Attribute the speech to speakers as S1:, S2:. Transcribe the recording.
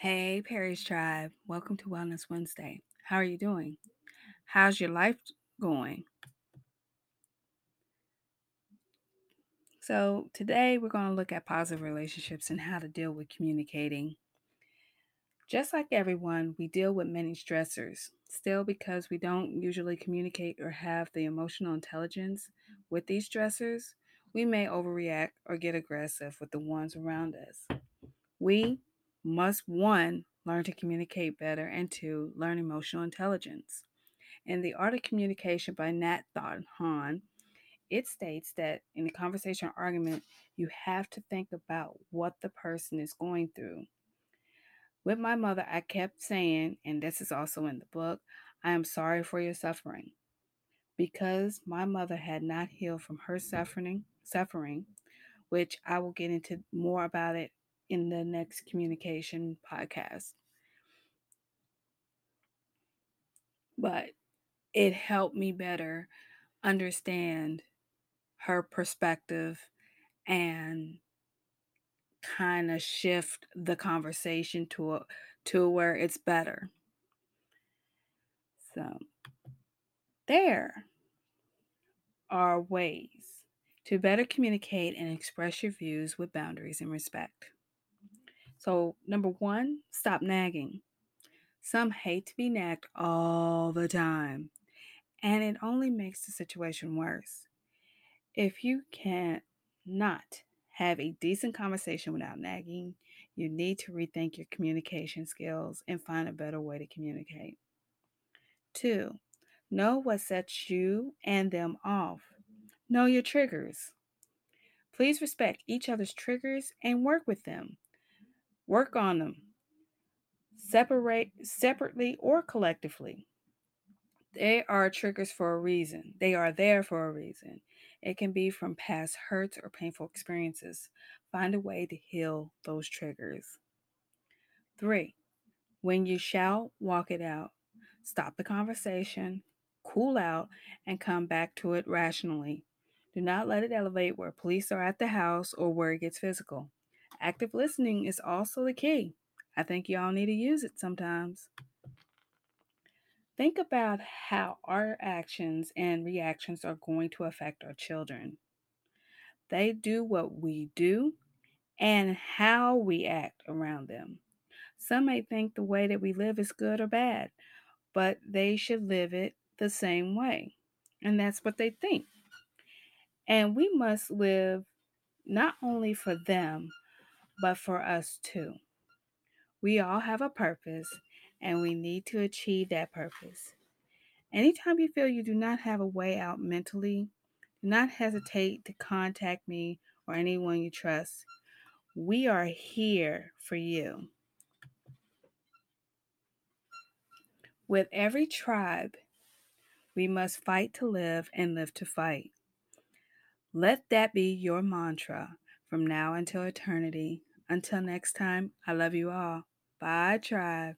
S1: Hey, Perry's Tribe. Welcome to Wellness Wednesday. How are you doing? How's your life going? So, today we're going to look at positive relationships and how to deal with communicating. Just like everyone, we deal with many stressors. Still, because we don't usually communicate or have the emotional intelligence with these stressors, we may overreact or get aggressive with the ones around us. We must, one, learn to communicate better, and two, learn emotional intelligence. In The Art of Communication by Nat Thought Hanh, it states that in a conversation or argument, you have to think about what the person is going through. With my mother, I kept saying, and this is also in the book, I am sorry for your suffering. Because my mother had not healed from her suffering, suffering, which I will get into more about it in the next communication podcast. But it helped me better understand her perspective and kind of shift the conversation to a, to where it's better. So there are ways to better communicate and express your views with boundaries and respect. So, number one, stop nagging. Some hate to be nagged all the time, and it only makes the situation worse. If you can't not have a decent conversation without nagging, you need to rethink your communication skills and find a better way to communicate. Two, know what sets you and them off. Know your triggers. Please respect each other's triggers and work with them. Work on them. Separate separately or collectively. They are triggers for a reason. They are there for a reason. It can be from past hurts or painful experiences. Find a way to heal those triggers. Three, when you shout, walk it out. Stop the conversation, cool out, and come back to it rationally. Do not let it elevate where police are at the house or where it gets physical. Active listening is also the key. I think y'all need to use it sometimes. Think about how our actions and reactions are going to affect our children. They do what we do and how we act around them. Some may think the way that we live is good or bad, but they should live it the same way. And that's what they think. And we must live not only for them, but for us too. We all have a purpose and we need to achieve that purpose. Anytime you feel you do not have a way out mentally, do not hesitate to contact me or anyone you trust. We are here for you. With every tribe, we must fight to live and live to fight. Let that be your mantra from now until eternity. Until next time, I love you all. Bye, tribe.